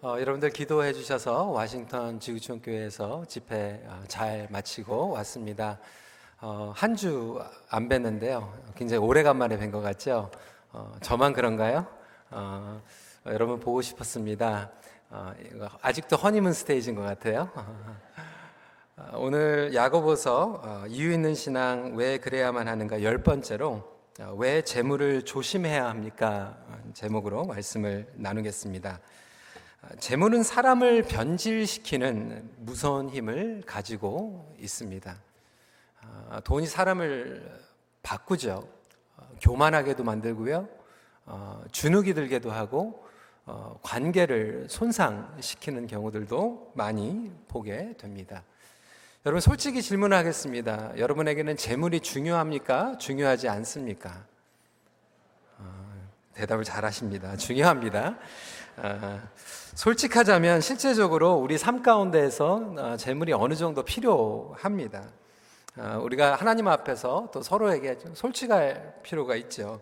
어, 여러분들 기도해 주셔서 워싱턴 지구촌 교회에서 집회 어, 잘 마치고 왔습니다. 어, 한 주 안 뵀는데요. 굉장히 오래간만에 뵌 것 같죠? 어, 저만 그런가요? 어, 여러분 보고 싶었습니다. 어, 아직도 허니문 스테이지인 것 같아요. 오늘 야고보서 이유 있는 신앙 왜 그래야만 하는가 열 번째로 왜 재물을 조심해야 합니까? 제목으로 말씀을 나누겠습니다. 재물은 사람을 변질시키는 무서운 힘을 가지고 있습니다. 아, 돈이 사람을 바꾸죠. 어, 교만하게도 만들고요. 어, 주눅이 들게도 하고 어, 관계를 손상시키는 경우들도 많이 보게 됩니다. 여러분 솔직히 질문하겠습니다. 여러분에게는 재물이 중요합니까? 중요하지 않습니까? 대답을 잘 하십니다. 중요합니다. 솔직하자면 실제적으로 우리 삶 가운데에서 어, 재물이 어느 정도 필요합니다. 어, 우리가 하나님 앞에서 또 서로에게 좀 솔직할 필요가 있죠.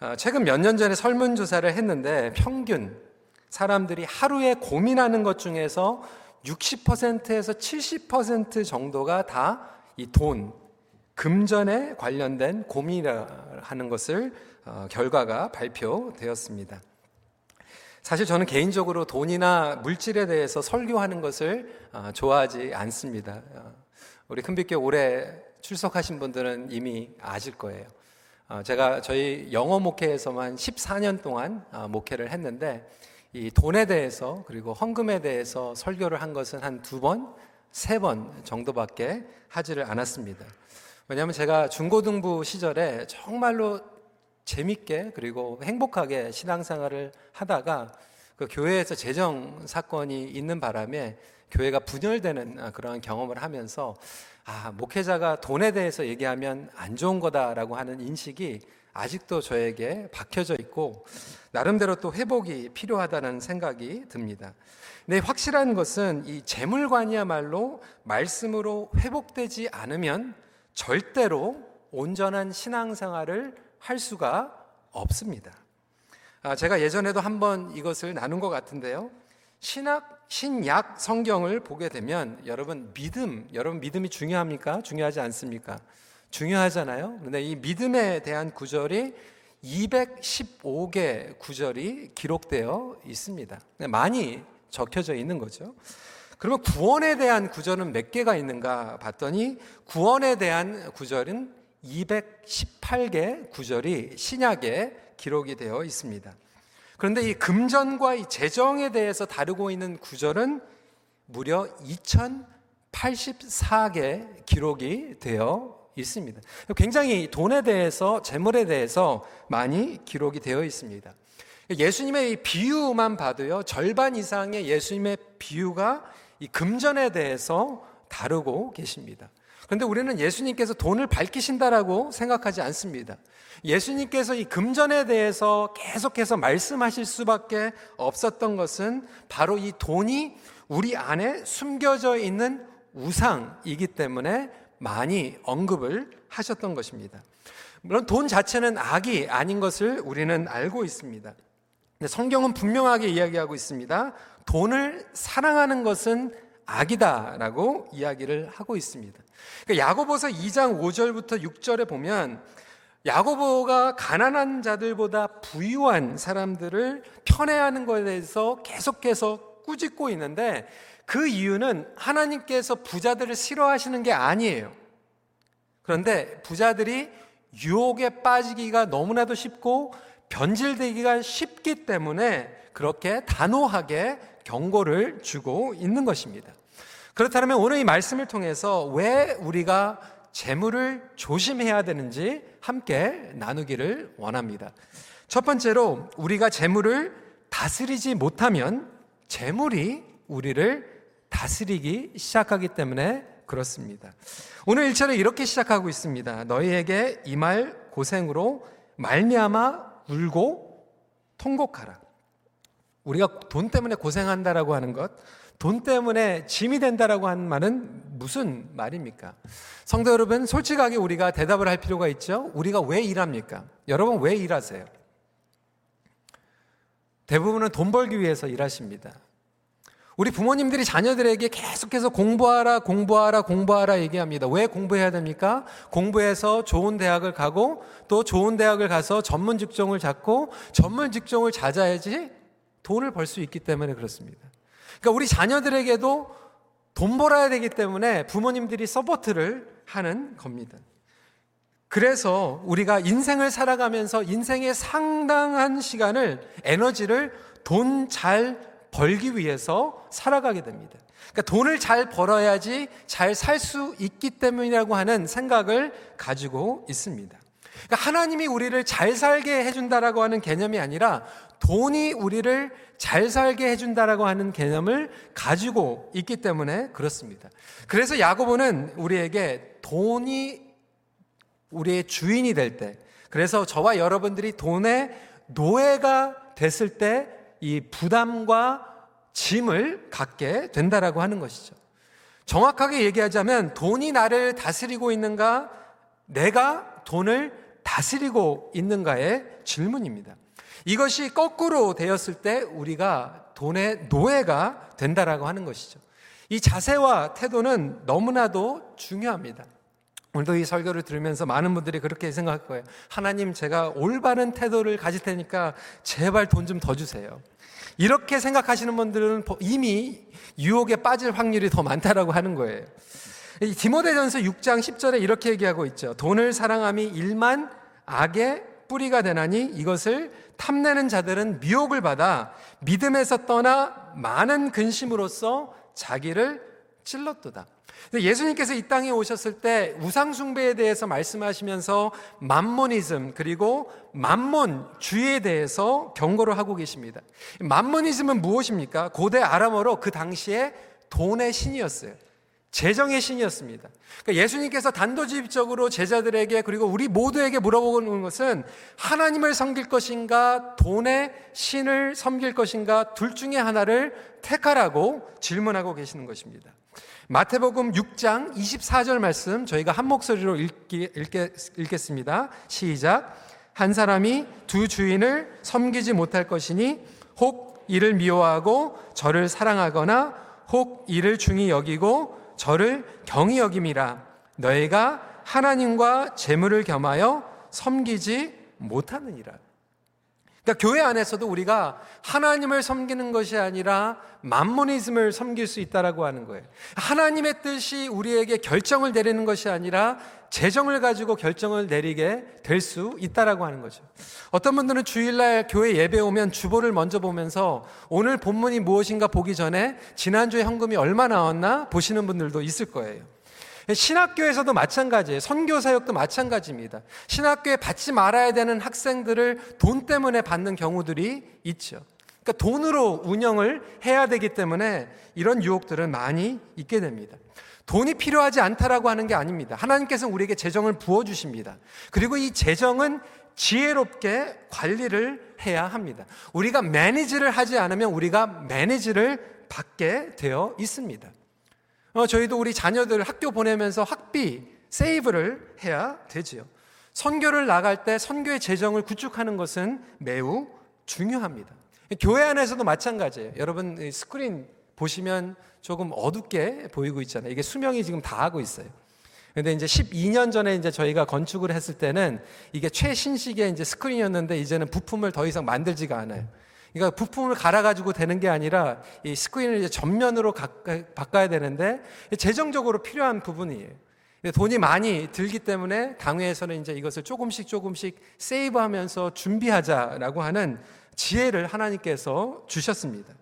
어, 최근 몇 년 전에 설문조사를 했는데 평균 사람들이 하루에 고민하는 것 중에서 60%에서 70% 정도가 다 이 돈, 금전에 관련된 고민이라는 것을 결과가 발표되었습니다. 사실 저는 개인적으로 돈이나 물질에 대해서 설교하는 것을 어, 좋아하지 않습니다. 어, 우리 큰빛교 올해 출석하신 분들은 이미 아실 거예요. 어, 제가 저희 영어 목회에서만 14년 동안 목회를 했는데 이 돈에 대해서 그리고 헌금에 대해서 설교를 한 것은 한 두 번, 세 번 정도밖에 하지를 않았습니다. 왜냐하면 제가 중고등부 시절에 정말로 재밌게 그리고 행복하게 신앙생활을 하다가 그 교회에서 재정 사건이 있는 바람에 교회가 분열되는 아, 그러한 경험을 하면서 아, 목회자가 돈에 대해서 얘기하면 안 좋은 거다라고 하는 인식이 아직도 저에게 박혀져 있고 나름대로 또 회복이 필요하다는 생각이 듭니다. 근 확실한 것은 이 재물관이야말로 말씀으로 회복되지 않으면 절대로 온전한 신앙생활을 할 수가 없습니다. 아, 제가 예전에도 한번 이것을 나눈 것 같은데요. 신학, 신약 성경을 보게 되면 여러분 믿음, 여러분 믿음이 중요합니까? 중요하지 않습니까? 중요하잖아요. 근데 이 믿음에 대한 구절이 215개 구절이 기록되어 있습니다. 많이 적혀져 있는 거죠. 그러면 구원에 대한 구절은 몇 개가 있는가 봤더니 구원에 대한 구절은 218개 구절이 신약에 기록이 되어 있습니다. 그런데 이 금전과 이 재정에 대해서 다루고 있는 구절은 무려 2084개 기록이 되어 있습니다. 굉장히 돈에 대해서, 재물에 대해서 많이 기록이 되어 있습니다. 예수님의 비유만 봐도요, 절반 이상의 예수님의 비유가 이 금전에 대해서 다루고 계십니다. 그런데 우리는 예수님께서 돈을 밝히신다라고 생각하지 않습니다. 예수님께서 이 금전에 대해서 계속해서 말씀하실 수밖에 없었던 것은 바로 이 돈이 우리 안에 숨겨져 있는 우상이기 때문에 많이 언급을 하셨던 것입니다. 물론 돈 자체는 악이 아닌 것을 우리는 알고 있습니다. 근데 성경은 분명하게 이야기하고 있습니다. 돈을 사랑하는 것은 악이다라고 이야기를 하고 있습니다. 그러니까 야고보서 2장 5절부터 6절에 보면 야고보가 가난한 자들보다 부유한 사람들을 편애하는 것에 대해서 계속해서 꾸짖고 있는데 그 이유는 하나님께서 부자들을 싫어하시는 게 아니에요. 그런데 부자들이 유혹에 빠지기가 너무나도 쉽고 변질되기가 쉽기 때문에 그렇게 단호하게 경고를 주고 있는 것입니다. 그렇다면 오늘 이 말씀을 통해서 왜 우리가 재물을 조심해야 되는지 함께 나누기를 원합니다. 첫 번째로 우리가 재물을 다스리지 못하면 재물이 우리를 다스리기 시작하기 때문에 그렇습니다. 오늘 1절에 이렇게 시작하고 있습니다. 너희에게 이 말 고생으로 말미암아 울고 통곡하라. 우리가 돈 때문에 고생한다라고 하는 것, 돈 때문에 짐이 된다라고 하는 말은 무슨 말입니까? 성도 여러분, 솔직하게 우리가 대답을 할 필요가 있죠? 우리가 왜 일합니까? 여러분 왜 일하세요? 대부분은 돈 벌기 위해서 일하십니다. 우리 부모님들이 자녀들에게 계속해서 공부하라, 공부하라, 공부하라 얘기합니다. 왜 공부해야 됩니까? 공부해서 좋은 대학을 가고 또 좋은 대학을 가서 전문 직종을 잡고 전문 직종을 찾아야지 돈을 벌 수 있기 때문에 그렇습니다. 그러니까 우리 자녀들에게도 돈 벌어야 되기 때문에 부모님들이 support를 하는 겁니다. 그래서 우리가 인생을 살아가면서 인생의 상당한 시간을 에너지를 돈 잘 벌기 위해서 살아가게 됩니다. 그러니까 돈을 잘 벌어야지 잘 살 수 있기 때문이라고 하는 생각을 가지고 있습니다. 그러니까 하나님이 우리를 잘 살게 해준다라고 하는 개념이 아니라 돈이 우리를 잘 살게 해준다라고 하는 개념을 가지고 있기 때문에 그렇습니다. 그래서 야고보는 우리에게 돈이 우리의 주인이 될 때, 그래서 저와 여러분들이 돈의 노예가 됐을 때 이 부담과 짐을 갖게 된다라고 하는 것이죠. 정확하게 얘기하자면 돈이 나를 다스리고 있는가, 내가 돈을 다스리고 있는가의 질문입니다. 이것이 거꾸로 되었을 때 우리가 돈의 노예가 된다라고 하는 것이죠. 이 자세와 태도는 너무나도 중요합니다. 오늘도 이 설교를 들으면서 많은 분들이 그렇게 생각할 거예요. 하나님, 제가 올바른 태도를 가질 테니까 제발 돈 좀 더 주세요. 이렇게 생각하시는 분들은 이미 유혹에 빠질 확률이 더 많다라고 하는 거예요. 디모데전서 6장 10절에 이렇게 얘기하고 있죠. 돈을 사랑함이 일만 악의 뿌리가 되나니 이것을 탐내는 자들은 미혹을 받아 믿음에서 떠나 많은 근심으로써 자기를 찔렀도다. 예수님께서 이 땅에 오셨을 때 우상숭배에 대해서 말씀하시면서 만모니즘 그리고 만몬주의에 대해서 경고를 하고 계십니다. 만모니즘은 무엇입니까? 고대 아람어로 그 당시에 돈의 신이었어요. 재정의 신이었습니다. 그러니까 예수님께서 단도직입적으로 제자들에게 그리고 우리 모두에게 물어보는 것은 하나님을 섬길 것인가 돈의 신을 섬길 것인가 둘 중에 하나를 택하라고 질문하고 계시는 것입니다. 마태복음 6장 24절 말씀 저희가 한 목소리로 읽기, 읽겠, 습니다 시작. 한 사람이 두 주인을 섬기지 못할 것이니 혹 이를 미워하고 저를 사랑하거나 혹 이를 중히 여기고 저를 경히 여김이라 너희가 하나님과 재물을 겸하여 섬기지 못하느니라. 그러니까 교회 안에서도 우리가 하나님을 섬기는 것이 아니라 만모니즘을 섬길 수 있다라고 하는 거예요. 하나님의 뜻이 우리에게 결정을 내리는 것이 아니라 재정을 가지고 결정을 내리게 될 수 있다라고 하는 거죠. 어떤 분들은 주일날 교회 예배 오면 주보를 먼저 보면서 오늘 본문이 무엇인가 보기 전에 지난주에 현금이 얼마 나왔나 보시는 분들도 있을 거예요. 신학교에서도 마찬가지예요. 선교 사역도 마찬가지입니다. 신학교에 받지 말아야 되는 학생들을 돈 때문에 받는 경우들이 있죠. 그러니까 돈으로 운영을 해야 되기 때문에 이런 유혹들은 많이 있게 됩니다. 돈이 필요하지 않다라고 하는 게 아닙니다. 하나님께서 우리에게 재정을 부어 주십니다. 그리고 이 재정은 지혜롭게 관리를 해야 합니다. 우리가 매니지를 하지 않으면 우리가 매니지를 받게 되어 있습니다. 어, 저희도 우리 자녀들 학교 보내면서 학비 세이브를 해야 되지요. 선교를 나갈 때 선교의 재정을 구축하는 것은 매우 중요합니다. 교회 안에서도 마찬가지예요. 여러분 스크린 보시면 조금 어둡게 보이고 있잖아요. 이게 수명이 지금 다 하고 있어요. 근데 이제 12년 전에 이제 저희가 건축을 했을 때는 이게 최신식의 이제 스크린이었는데 이제는 부품을 더 이상 만들지가 않아요. 그러니까 부품을 갈아가지고 되는 게 아니라 이 스크린을 이제 전면으로 바꿔야 되는데 재정적으로 필요한 부분이에요. 돈이 많이 들기 때문에 당회에서는 이제 이것을 조금씩 조금씩 세이브하면서 준비하자라고 하는 지혜를 하나님께서 주셨습니다.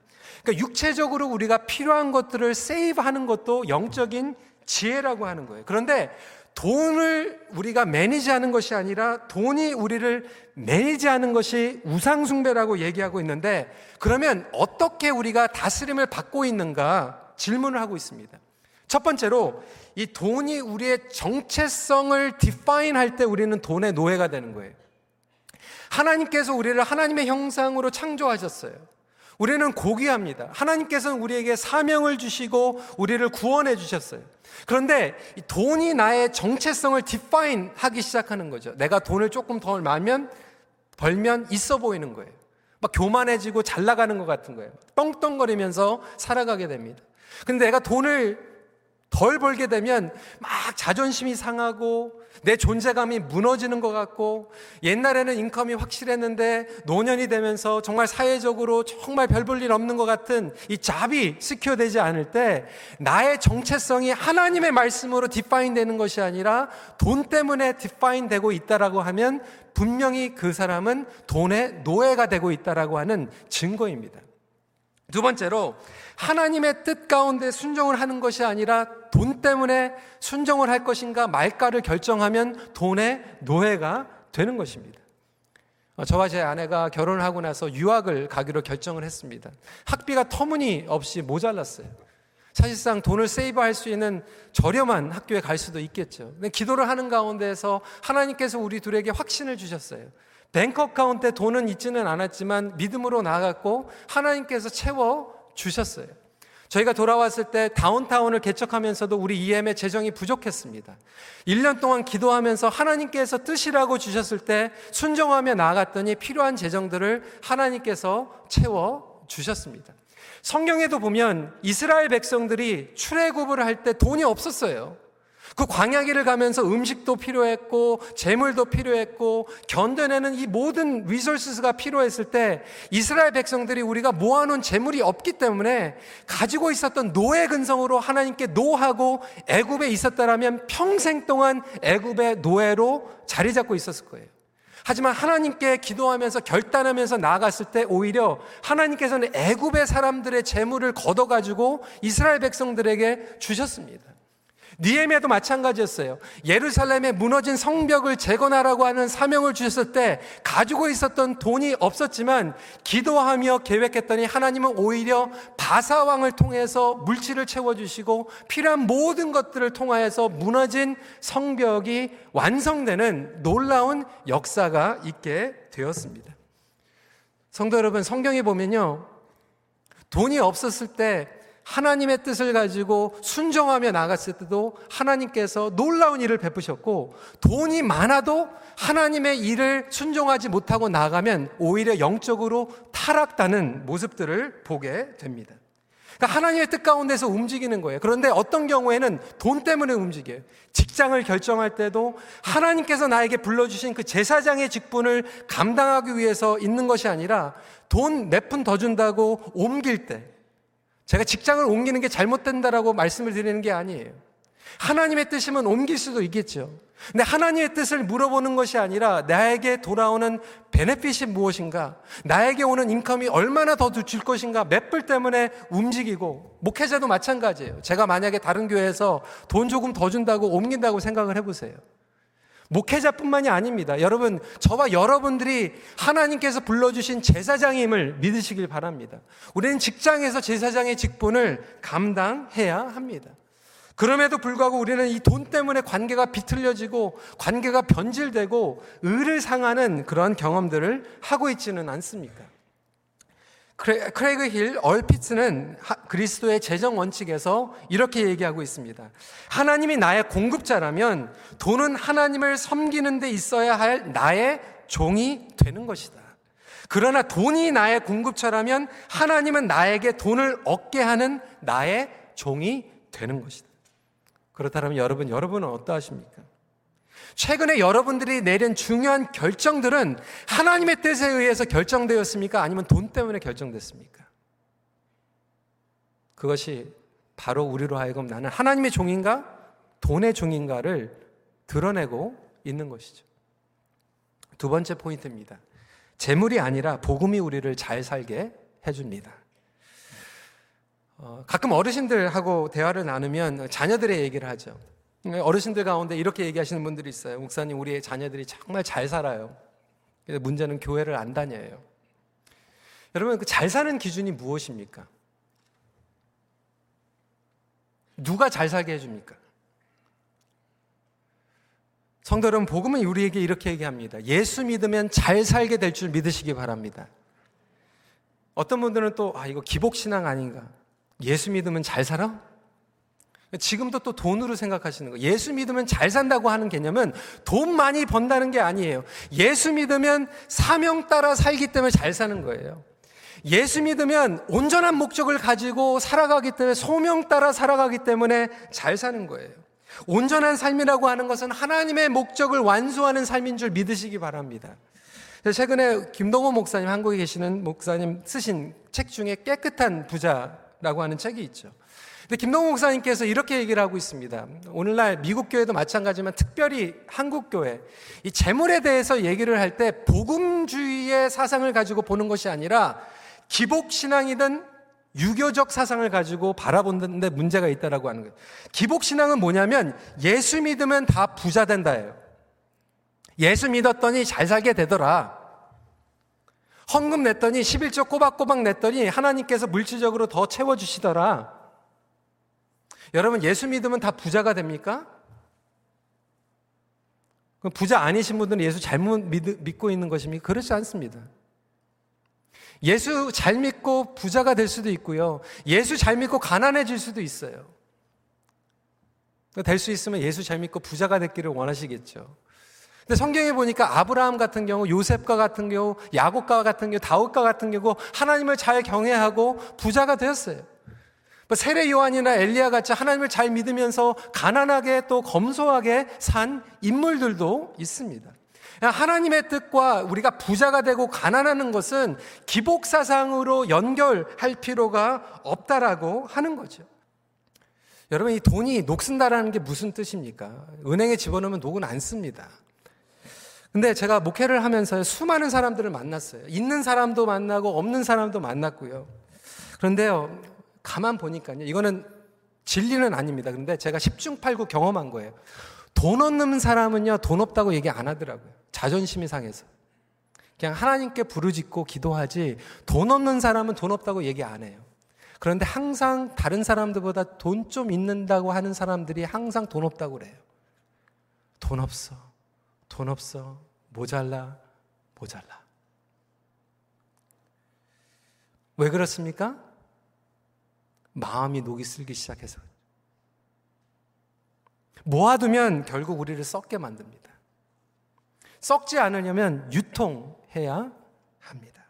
그러니까 육체적으로 우리가 필요한 것들을 세이브하는 것도 영적인 지혜라고 하는 거예요. 그런데 돈을 우리가 매니지하는 것이 아니라 돈이 우리를 매니지하는 것이 우상숭배라고 얘기하고 있는데 그러면 어떻게 우리가 다스림을 받고 있는가 질문을 하고 있습니다. 첫 번째로 이 돈이 우리의 정체성을 디파인 할 때 우리는 돈의 노예가 되는 거예요. 하나님께서 우리를 하나님의 형상으로 창조하셨어요. 우리는 고귀합니다. 하나님께서는 우리에게 사명을 주시고 우리를 구원해 주셨어요. 그런데 돈이 나의 정체성을 디파인 하기 시작하는 거죠. 내가 돈을 조금 더 많으면 벌면 있어 보이는 거예요. 막 교만해지고 잘 나가는 것 같은 거예요. 떵떵거리면서 살아가게 됩니다. 근데 내가 돈을 덜 벌게 되면 막 자존심이 상하고 내 존재감이 무너지는 것 같고 옛날에는 인컴이 확실했는데 노년이 되면서 정말 사회적으로 정말 별 볼 일 없는 것 같은 이 잡이 스켜되지 않을 때 나의 정체성이 하나님의 말씀으로 디파인 되는 것이 아니라 돈 때문에 디파인 되고 있다라고 하면 분명히 그 사람은 돈의 노예가 되고 있다라고 하는 증거입니다. 두 번째로 하나님의 뜻 가운데 순종을 하는 것이 아니라 돈 때문에 순종을 할 것인가 말까를 결정하면 돈의 노예가 되는 것입니다. 어, 저와 제 아내가 결혼을 하고 나서 유학을 가기로 결정을 했습니다. 학비가 터무니없이 모자랐어요. 사실상 돈을 세이브할 수 있는 저렴한 학교에 갈 수도 있겠죠. 근데 기도를 하는 가운데에서 하나님께서 우리 둘에게 확신을 주셨어요. 뱅크 어카운트에 돈은 있지는 않았지만 믿음으로 나갔고 하나님께서 채워 주셨어요. 저희가 돌아왔을 때 다운타운을 개척하면서도 우리 EM의 재정이 부족했습니다. 1년 동안 기도하면서 하나님께서 뜻이라고 주셨을 때 순종하며 나아갔더니 필요한 재정들을 하나님께서 채워 주셨습니다. 성경에도 보면 이스라엘 백성들이 출애굽을 할 때 돈이 없었어요. 그 광야길을 가면서 음식도 필요했고 재물도 필요했고 견뎌내는 이 모든 리소스가 필요했을 때 이스라엘 백성들이 우리가 모아놓은 재물이 없기 때문에 가지고 있었던 노예 근성으로 하나님께 노하고 애굽에 있었다라면 평생 동안 애굽의 노예로 자리 잡고 있었을 거예요. 하지만 하나님께 기도하면서 결단하면서 나아갔을 때 오히려 하나님께서는 애굽의 사람들의 재물을 걷어가지고 이스라엘 백성들에게 주셨습니다. 니에미아도 마찬가지였어요. 예루살렘에 무너진 성벽을 재건하라고 하는 사명을 주셨을 때 가지고 있었던 돈이 없었지만 기도하며 계획했더니 하나님은 오히려 바사 왕을 통해서 물질을 채워 주시고 필요한 모든 것들을 통하여서 무너진 성벽이 완성되는 놀라운 역사가 있게 되었습니다. 성도 여러분, 성경에 보면요. 돈이 없었을 때 하나님의 뜻을 가지고 순종하며 나갔을 때도 하나님께서 놀라운 일을 베푸셨고 돈이 많아도 하나님의 일을 순종하지 못하고 나가면 오히려 영적으로 타락다는 모습들을 보게 됩니다. 그러니까 하나님의 뜻 가운데서 움직이는 거예요. 그런데 어떤 경우에는 돈 때문에 움직여요. 직장을 결정할 때도 하나님께서 나에게 불러주신 그 제사장의 직분을 감당하기 위해서 있는 것이 아니라 돈 몇 푼 더 준다고 옮길 때 제가 직장을 옮기는 게 잘못된다라고 말씀을 드리는 게 아니에요. 하나님의 뜻이면 옮길 수도 있겠죠. 근데 하나님의 뜻을 물어보는 것이 아니라 나에게 돌아오는 베네핏이 무엇인가? 나에게 오는 인컴이 얼마나 더 줄 것인가? 맷불 때문에 움직이고 목회자도 마찬가지예요. 제가 만약에 다른 교회에서 돈 조금 더 준다고 옮긴다고 생각을 해 보세요. 목회자뿐만이 아닙니다. 여러분, 저와 여러분들이 하나님께서 불러주신 제사장임을 믿으시길 바랍니다. 우리는 직장에서 제사장의 직분을 감당해야 합니다. 그럼에도 불구하고 우리는 이 돈 때문에 관계가 비틀려지고 관계가 변질되고 의를 상하는 그런 경험들을 하고 있지는 않습니까? 크레이그 힐 얼피츠는 그리스도의 재정 원칙에서 이렇게 얘기하고 있습니다. 하나님이 나의 공급자라면 돈은 하나님을 섬기는 데 있어야 할 나의 종이 되는 것이다. 그러나 돈이 나의 공급자라면 하나님은 나에게 돈을 얻게 하는 나의 종이 되는 것이다. 그렇다면 여러분, 여러분은 어떠하십니까? 최근에 여러분들이 내린 중요한 결정들은 하나님의 뜻에 의해서 결정되었습니까? 아니면 돈 때문에 결정됐습니까? 그것이 바로 우리로 하여금 나는 하나님의 종인가? 돈의 종인가를 드러내고 있는 것이죠. 두 번째 포인트입니다. 재물이 아니라 복음이 우리를 잘 살게 해줍니다. 어, 가끔 어르신들하고 대화를 나누면 자녀들의 얘기를 하죠. 어르신들 가운데 이렇게 얘기하시는 분들이 있어요. 목사님, 우리의 자녀들이 정말 잘 살아요. 근데 문제는 교회를 안 다녀요. 여러분, 그 잘 사는 기준이 무엇입니까? 누가 잘 살게 해줍니까? 성도 여러분, 복음은 우리에게 이렇게 얘기합니다. 예수 믿으면 잘 살게 될 줄 믿으시기 바랍니다. 어떤 분들은 또, 아, 이거 기복신앙 아닌가? 예수 믿으면 잘 살아? 지금도 또 돈으로 생각하시는 거예요. 예수 믿으면 잘 산다고 하는 개념은 돈 많이 번다는 게 아니에요. 예수 믿으면 사명 따라 살기 때문에 잘 사는 거예요. 예수 믿으면 온전한 목적을 가지고 살아가기 때문에 소명 따라 살아가기 때문에 잘 사는 거예요. 온전한 삶이라고 하는 것은 하나님의 목적을 완수하는 삶인 줄 믿으시기 바랍니다. 최근에 김동호 목사님, 한국에 계시는 목사님 쓰신 책 중에 깨끗한 부자라고 하는 책이 있죠. 근데 김동호 목사님께서 이렇게 얘기를 하고 있습니다. 오늘날 미국 교회도 마찬가지지만 특별히 한국 교회 이 재물에 대해서 얘기를 할 때 복음주의의 사상을 가지고 보는 것이 아니라 기복 신앙이든 유교적 사상을 가지고 바라보는데 문제가 있다라고 하는 거예요. 기복 신앙은 뭐냐면 예수 믿으면 다 부자 된다예요. 예수 믿었더니 잘 살게 되더라. 헌금 냈더니 11조 꼬박꼬박 냈더니 하나님께서 물질적으로 더 채워주시더라. 여러분, 예수 믿으면 다 부자가 됩니까? 부자 아니신 분들은 예수 잘못 믿 고 있는 것입니까? 그렇지 않습니다. 예수 잘 믿고 부자가 될 수도 있고요. 예수 잘 믿고 가난해질 수도 있어요. 될 수 있으면 예수 잘 믿고 부자가 됐기를 원하시겠죠. 근데 성경에 보니까 아브라함 같은 경우, 요셉과 같은 경우, 야곱과 같은 경우, 다윗과 같은 경우 하나님을 잘 경외하고 부자가 되었어요. 뭐 세례 요한이나 엘리야 같이 하나님을 잘 믿으면서 가난하게 또 검소하게 산 인물들도 있습니다. 하나님의 뜻과 우리가 부자가 되고 가난하는 것은 기복 사상으로 연결할 필요가 없다라고 하는 거죠. 여러분 이 돈이 녹슨다라는 게 무슨 뜻입니까? 은행에 집어넣으면 녹은 안 씁니다. 근데 제가 목회를 하면서 수많은 사람들을 만났어요. 있는 사람도 만나고 없는 사람도 만났고요. 그런데요, 가만 보니까요, 이거는 진리는 아닙니다. 근데 제가 10중 8구 경험한 거예요. 돈 없는 사람은요, 돈 없다고 얘기 안 하더라고요. 자존심이 상해서. 그냥 하나님께 부르짖고 기도하지 돈 없는 사람은 돈 없다고 얘기 안 해요. 그런데 항상 다른 사람들보다 돈 좀 있는다고 하는 사람들이 항상 돈 없다고 그래요. 돈 없어. 돈 없어. 모자라. 모자라. 왜 그렇습니까? 마음이 녹이 슬기 시작해서. 모아두면 결국 우리를 썩게 만듭니다. 썩지 않으려면 유통해야 합니다.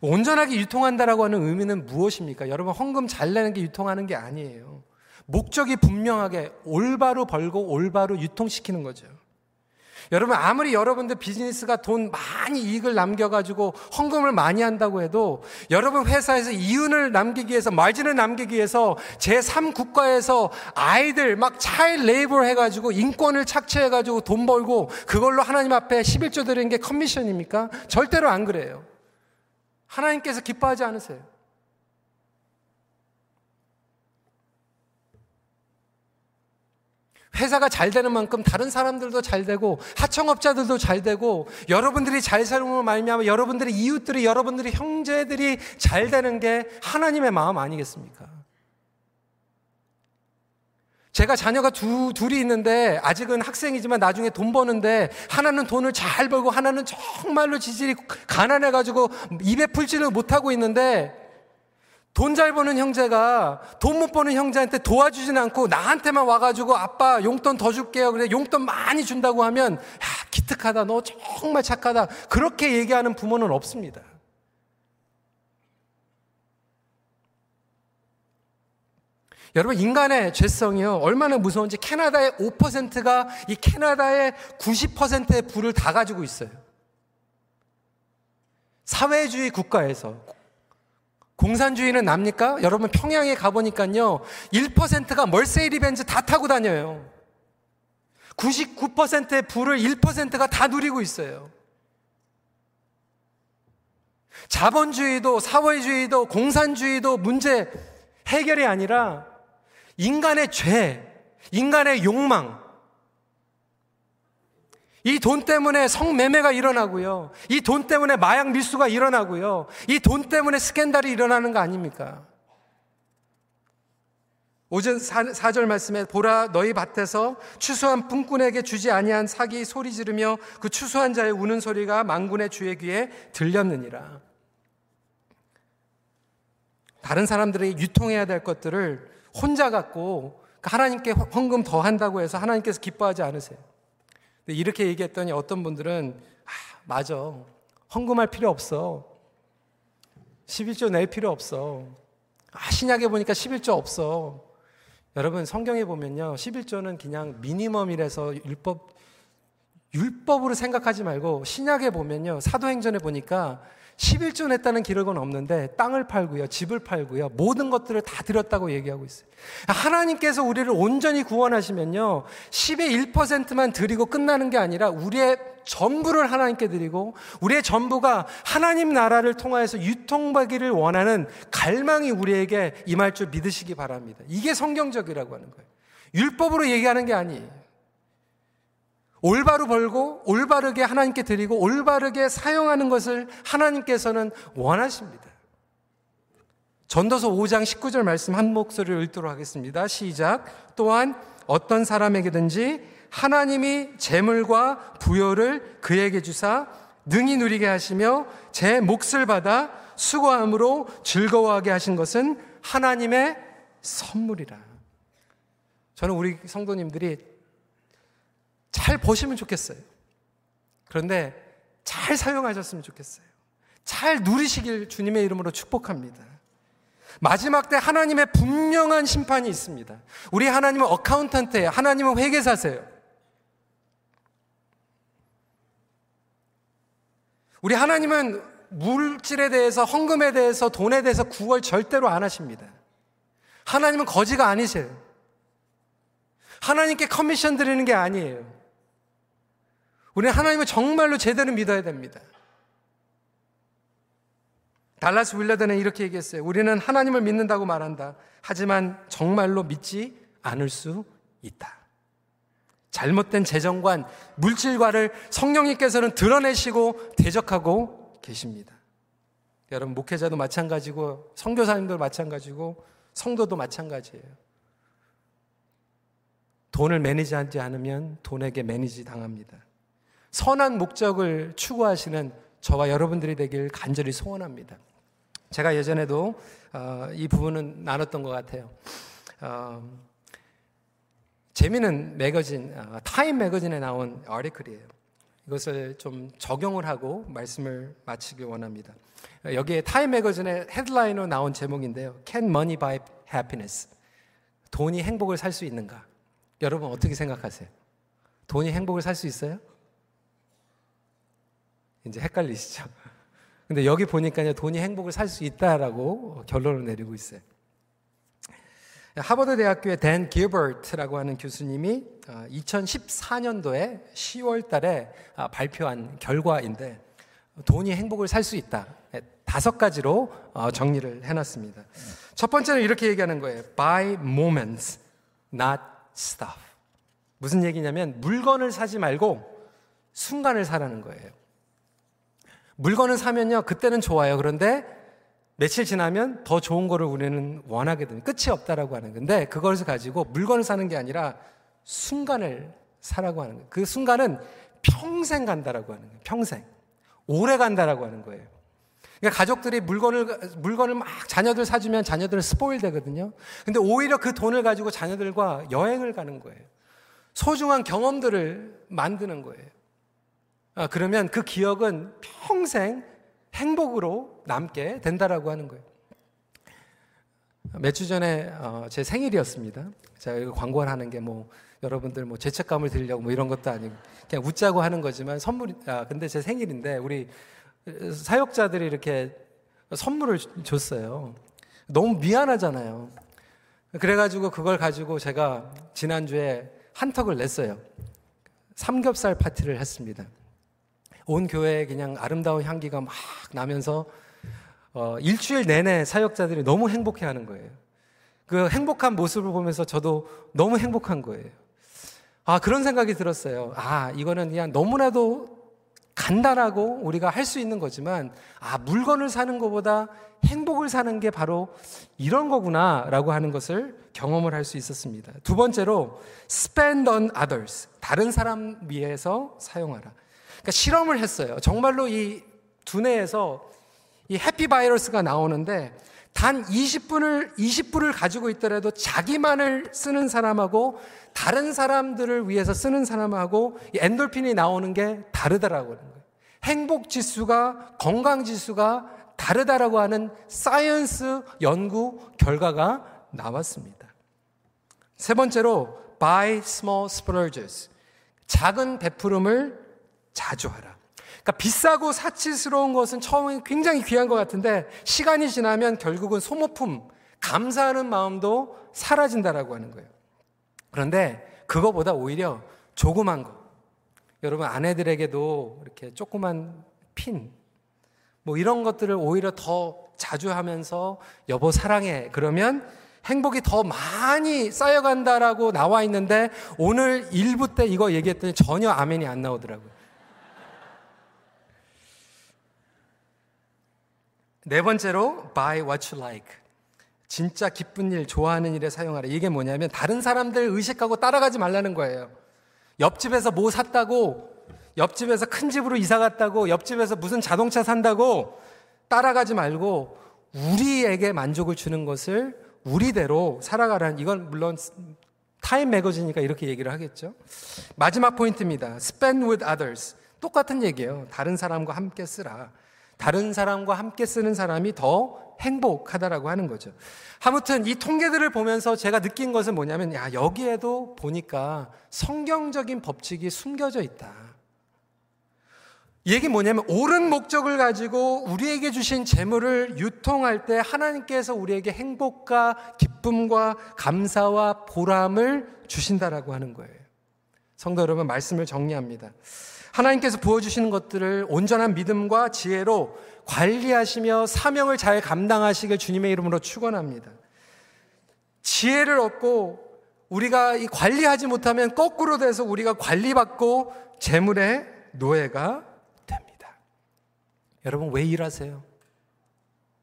온전하게 유통한다라고 하는 의미는 무엇입니까? 여러분 헌금 잘 내는 게 유통하는 게 아니에요. 목적이 분명하게 올바로 벌고 올바로 유통시키는 거죠. 여러분 아무리 여러분들 비즈니스가 돈 많이 이익을 남겨가지고 헌금을 많이 한다고 해도 여러분 회사에서 이윤을 남기기 위해서 마진을 남기기 위해서 제3 국가에서 아이들 막 차일 레이블 해가지고 인권을 착취해가지고 돈 벌고 그걸로 하나님 앞에 11조 드리는 게 커미션입니까? 절대로 안 그래요. 하나님께서 기뻐하지 않으세요. 회사가 잘 되는 만큼 다른 사람들도 잘 되고 하청업자들도 잘 되고 여러분들이 잘 살므로 말미암아 여러분들의 이웃들이 여러분들의 형제들이 잘 되는 게 하나님의 마음 아니겠습니까? 제가 자녀가 두, 둘이 있는데 아직은 학생이지만 나중에 돈 버는데 하나는 돈을 잘 벌고 하나는 정말로 지질이 가난해가지고 입에 풀지를 못하고 있는데 돈 잘 버는 형제가 돈 못 버는 형제한테 도와주진 않고 나한테만 와가지고 아빠 용돈 더 줄게요. 그래 용돈 많이 준다고 하면 야 기특하다. 너 정말 착하다. 그렇게 얘기하는 부모는 없습니다. 여러분 인간의 죄성이요 얼마나 무서운지 캐나다의 5%가 이 캐나다의 90%의 부를 다 가지고 있어요. 사회주의 국가에서 공산주의는 납니까? 여러분 평양에 가보니까요. 1%가 멀세이 리 벤츠 다 타고 다녀요. 99%의 부를 1%가 다 누리고 있어요. 자본주의도 사회주의도 공산주의도 문제 해결이 아니라 인간의 죄, 인간의 욕망, 이 돈 때문에 성매매가 일어나고요. 이 돈 때문에 마약 밀수가 일어나고요. 이 돈 때문에 스캔들이 일어나는 거 아닙니까? 오전 4절 말씀에 보라 너희 밭에서 추수한 품꾼에게 주지 아니한 사기 소리 지르며 그 추수한 자의 우는 소리가 망군의 주의 귀에 들렸느니라. 다른 사람들에게 유통해야 될 것들을 혼자 갖고 하나님께 헌금 더 한다고 해서 하나님께서 기뻐하지 않으세요. 이렇게 얘기했더니 어떤 분들은 아, 맞아. 헌금할 필요 없어. 11조 낼 필요 없어. 아, 신약에 보니까 11조 없어. 여러분 성경에 보면요. 11조는 그냥 미니멈이라서 율법 율법으로 생각하지 말고 신약에 보면요. 사도행전에 보니까 11조 냈다는 기록은 없는데 땅을 팔고요, 집을 팔고요, 모든 것들을 다 드렸다고 얘기하고 있어요. 하나님께서 우리를 온전히 구원하시면요, 10의 1%만 드리고 끝나는 게 아니라 우리의 전부를 하나님께 드리고 우리의 전부가 하나님 나라를 통하여서 유통하기를 원하는 갈망이 우리에게 임할 줄 믿으시기 바랍니다. 이게 성경적이라고 하는 거예요. 율법으로 얘기하는 게 아니에요. 올바로 벌고 올바르게 하나님께 드리고 올바르게 사용하는 것을 하나님께서는 원하십니다. 전도서 5장 19절 말씀 한 목소리를 읽도록 하겠습니다. 시작. 또한 어떤 사람에게든지 하나님이 재물과 부여를 그에게 주사 능히 누리게 하시며 제 몫을 받아 수고함으로 즐거워하게 하신 것은 하나님의 선물이라. 저는 우리 성도님들이 잘 보시면 좋겠어요. 그런데 잘 사용하셨으면 좋겠어요. 잘 누리시길 주님의 이름으로 축복합니다. 마지막 때 하나님의 분명한 심판이 있습니다. 우리 하나님은 어카운턴트예요. 하나님은 회계사세요. 우리 하나님은 물질에 대해서, 헌금에 대해서, 돈에 대해서 구걸 절대로 안 하십니다. 하나님은 거지가 아니세요. 하나님께 커미션 드리는 게 아니에요. 우리는 하나님을 정말로 제대로 믿어야 됩니다. 달라스 윌러드는 이렇게 얘기했어요. 우리는 하나님을 믿는다고 말한다. 하지만 정말로 믿지 않을 수 있다. 잘못된 재정관, 물질과를 성령님께서는 드러내시고 대적하고 계십니다. 여러분, 목회자도 마찬가지고, 성교사님도 마찬가지고, 성도도 마찬가지예요. 돈을 매니지하지 않으면 돈에게 매니지 당합니다. 선한 목적을 추구하시는 저와 여러분들이 되길 간절히 소원합니다. 제가 예전에도 어, 이 부분은 나눴던 것 같아요. 어, 재미있는 매거진, 어, 타임 매거진에 나온 아티클이에요. 이것을 좀 적용을 하고 말씀을 마치기 원합니다. 여기에 타임 매거진의 헤드라인으로 나온 제목인데요. Can money buy happiness? 돈이 행복을 살 수 있는가? 여러분 어떻게 생각하세요? 돈이 행복을 살 수 있어요? 이제 헷갈리시죠? 근데 여기 보니까 돈이 행복을 살 수 있다라고 결론을 내리고 있어요. 하버드 대학교의 댄 기버트라고 하는 교수님이 2014년도에 어, 10월 달에 아, 발표한 결과인데 돈이 행복을 살 수 있다. 네, 다섯 가지로 어, 정리를 해놨습니다. 첫 번째는 이렇게 얘기하는 거예요. Buy moments, not stuff. 무슨 얘기냐면 물건을 사지 말고 순간을 사라는 거예요. 물건을 사면요, 그때는 좋아요. 그런데 며칠 지나면 더 좋은 거를 우리는 원하게 됩니다. 끝이 없다라고 하는 건데, 그것을 가지고 물건을 사는 게 아니라 순간을 사라고 하는 거예요. 그 순간은 평생 간다라고 하는 거예요. 평생. 오래 간다라고 하는 거예요. 그러니까 가족들이 물건을, 물건을 막 자녀들 사주면 자녀들은 스포일 되거든요. 근데 오히려 그 돈을 가지고 자녀들과 여행을 가는 거예요. 소중한 경험들을 만드는 거예요. 아, 그러면 그 기억은 평생 행복으로 남게 된다라고 하는 거예요. 몇 주 전에 어, 제 생일이었습니다. 제가 이거 광고를 하는 게 뭐 여러분들 뭐 죄책감을 드리려고 뭐 이런 것도 아니고 그냥 웃자고 하는 거지만 선물 아 근데 제 생일인데 우리 사역자들이 이렇게 선물을 줬어요. 너무 미안하잖아요. 그래가지고 그걸 가지고 제가 지난주에 한턱을 냈어요. 삼겹살 파티를 했습니다. 온 교회에 그냥 아름다운 향기가 막 나면서 어, 일주일 내내 사역자들이 너무 행복해 하는 거예요. 그 행복한 모습을 보면서 저도 너무 행복한 거예요. 아, 그런 생각이 들었어요. 아, 이거는 그냥 너무나도 간단하고 우리가 할 수 있는 거지만, 아, 물건을 사는 것보다 행복을 사는 게 바로 이런 거구나, 라고 하는 것을 경험을 할 수 있었습니다. 두 번째로, spend on others. 다른 사람 위해서 사용하라. 그러니까 실험을 했어요. 정말로 이 두뇌에서 이 happy 바이러스가 나오는데 단 20분을 20불을 가지고 있더라도 자기만을 쓰는 사람하고 다른 사람들을 위해서 쓰는 사람하고 엔돌핀이 나오는 게 다르다라고 하는 거예요. 행복 지수가 건강 지수가 다르다라고 하는 science 연구 결과가 나왔습니다. 세 번째로 buy small splurges. 작은 베푸름을 자주 하라. 그러니까 비싸고 사치스러운 것은 처음에 굉장히 귀한 것 같은데 시간이 지나면 결국은 소모품, 감사하는 마음도 사라진다라고 하는 거예요. 그런데 그거보다 오히려 조그만 거. 여러분 아내들에게도 이렇게 조그만 핀, 뭐 이런 것들을 오히려 더 자주 하면서 여보 사랑해. 그러면 행복이 더 많이 쌓여간다라고 나와 있는데 오늘 일부 때 이거 얘기했더니 전혀 아멘이 안 나오더라고요. 네 번째로 buy what you like. 진짜 기쁜 일, 좋아하는 일에 사용하라. 이게 뭐냐면 다른 사람들 의식하고 따라가지 말라는 거예요. 옆집에서 뭐 샀다고, 옆집에서 큰 집으로 이사 갔다고, 옆집에서 무슨 자동차 산다고 따라가지 말고 우리에게 만족을 주는 것을 우리대로 살아가라는 이건 물론 타임 매거진이니까 이렇게 얘기를 하겠죠. 마지막 포인트입니다. spend with others. 똑같은 얘기예요. 다른 사람과 함께 쓰라. 다른 사람과 함께 쓰는 사람이 더 행복하다라고 하는 거죠. 아무튼 이 통계들을 보면서 제가 느낀 것은 뭐냐면, 야, 여기에도 보니까 성경적인 법칙이 숨겨져 있다. 이 얘기 뭐냐면, 옳은 목적을 가지고 우리에게 주신 재물을 유통할 때 하나님께서 우리에게 행복과 기쁨과 감사와 보람을 주신다라고 하는 거예요. 성도 여러분, 말씀을 정리합니다. 하나님께서 부어주시는 것들을 온전한 믿음과 지혜로 관리하시며 사명을 잘 감당하시길 주님의 이름으로 축원합니다. 지혜를 얻고 우리가 이 관리하지 못하면 거꾸로 돼서 우리가 관리받고 재물의 노예가 됩니다. 여러분 왜 일하세요?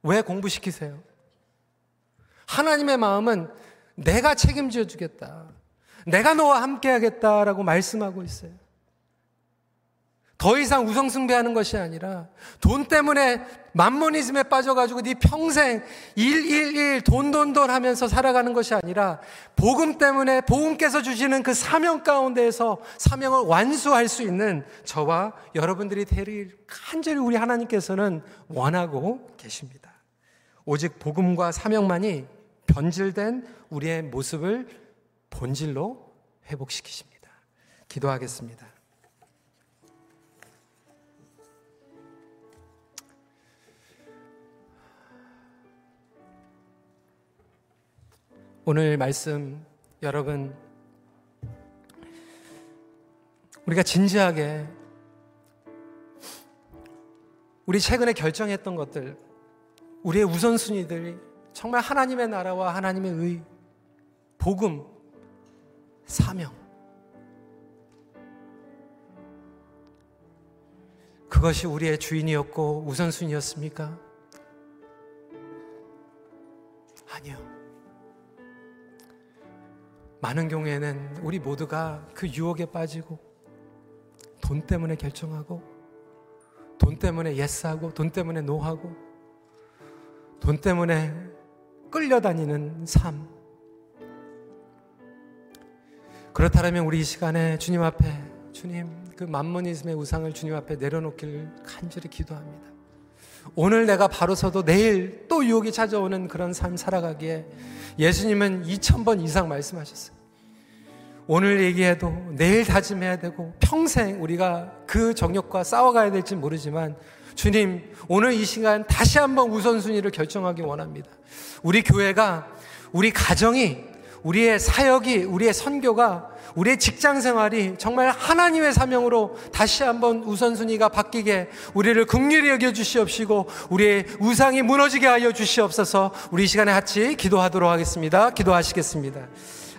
왜 공부시키세요? 하나님의 마음은 내가 책임져 주겠다. 내가 너와 함께 하겠다라고 말씀하고 있어요. 더 이상 우성숭배하는 것이 아니라 돈 때문에 만모니즘에 빠져가지고 네 평생 일일일 돈 돈 돈 하면서 살아가는 것이 아니라 복음 때문에 복음께서 주시는 그 사명 가운데에서 사명을 완수할 수 있는 저와 여러분들이 되길 간절히 우리 하나님께서는 원하고 계십니다. 오직 복음과 사명만이 변질된 우리의 모습을 본질로 회복시키십니다. 기도하겠습니다. 오늘 말씀 여러분 우리가 진지하게 우리 최근에 결정했던 것들 우리의 우선순위들이 정말 하나님의 나라와 하나님의 의 복음 사명 그것이 우리의 주인이었고 우선순위였습니까? 아니요. 많은 경우에는 우리 모두가 그 유혹에 빠지고 돈 때문에 결정하고 돈 때문에 예스하고 돈 때문에 노하고 돈 때문에 끌려다니는 삶. 그렇다면 우리 이 시간에 주님 앞에 주님 그 만모니즘의 우상을 주님 앞에 내려놓길 간절히 기도합니다. 오늘 내가 바로 서도 내일 또 유혹이 찾아오는 그런 삶 살아가기에 예수님은 2000번 이상 말씀하셨어요. 오늘 얘기해도 내일 다짐해야 되고 평생 우리가 그 정욕과 싸워가야 될지 모르지만 주님, 오늘 이 시간 다시 한번 우선순위를 결정하기 원합니다. 우리 교회가, 우리 가정이, 우리의 사역이, 우리의 선교가 우리의 직장 생활이 정말 하나님의 사명으로 다시 한번 우선순위가 바뀌게 우리를 극렬히 여겨 주시옵시고 우리의 우상이 무너지게 하여 주시옵소서 우리 시간에 같이 기도하도록 하겠습니다. 기도하시겠습니다.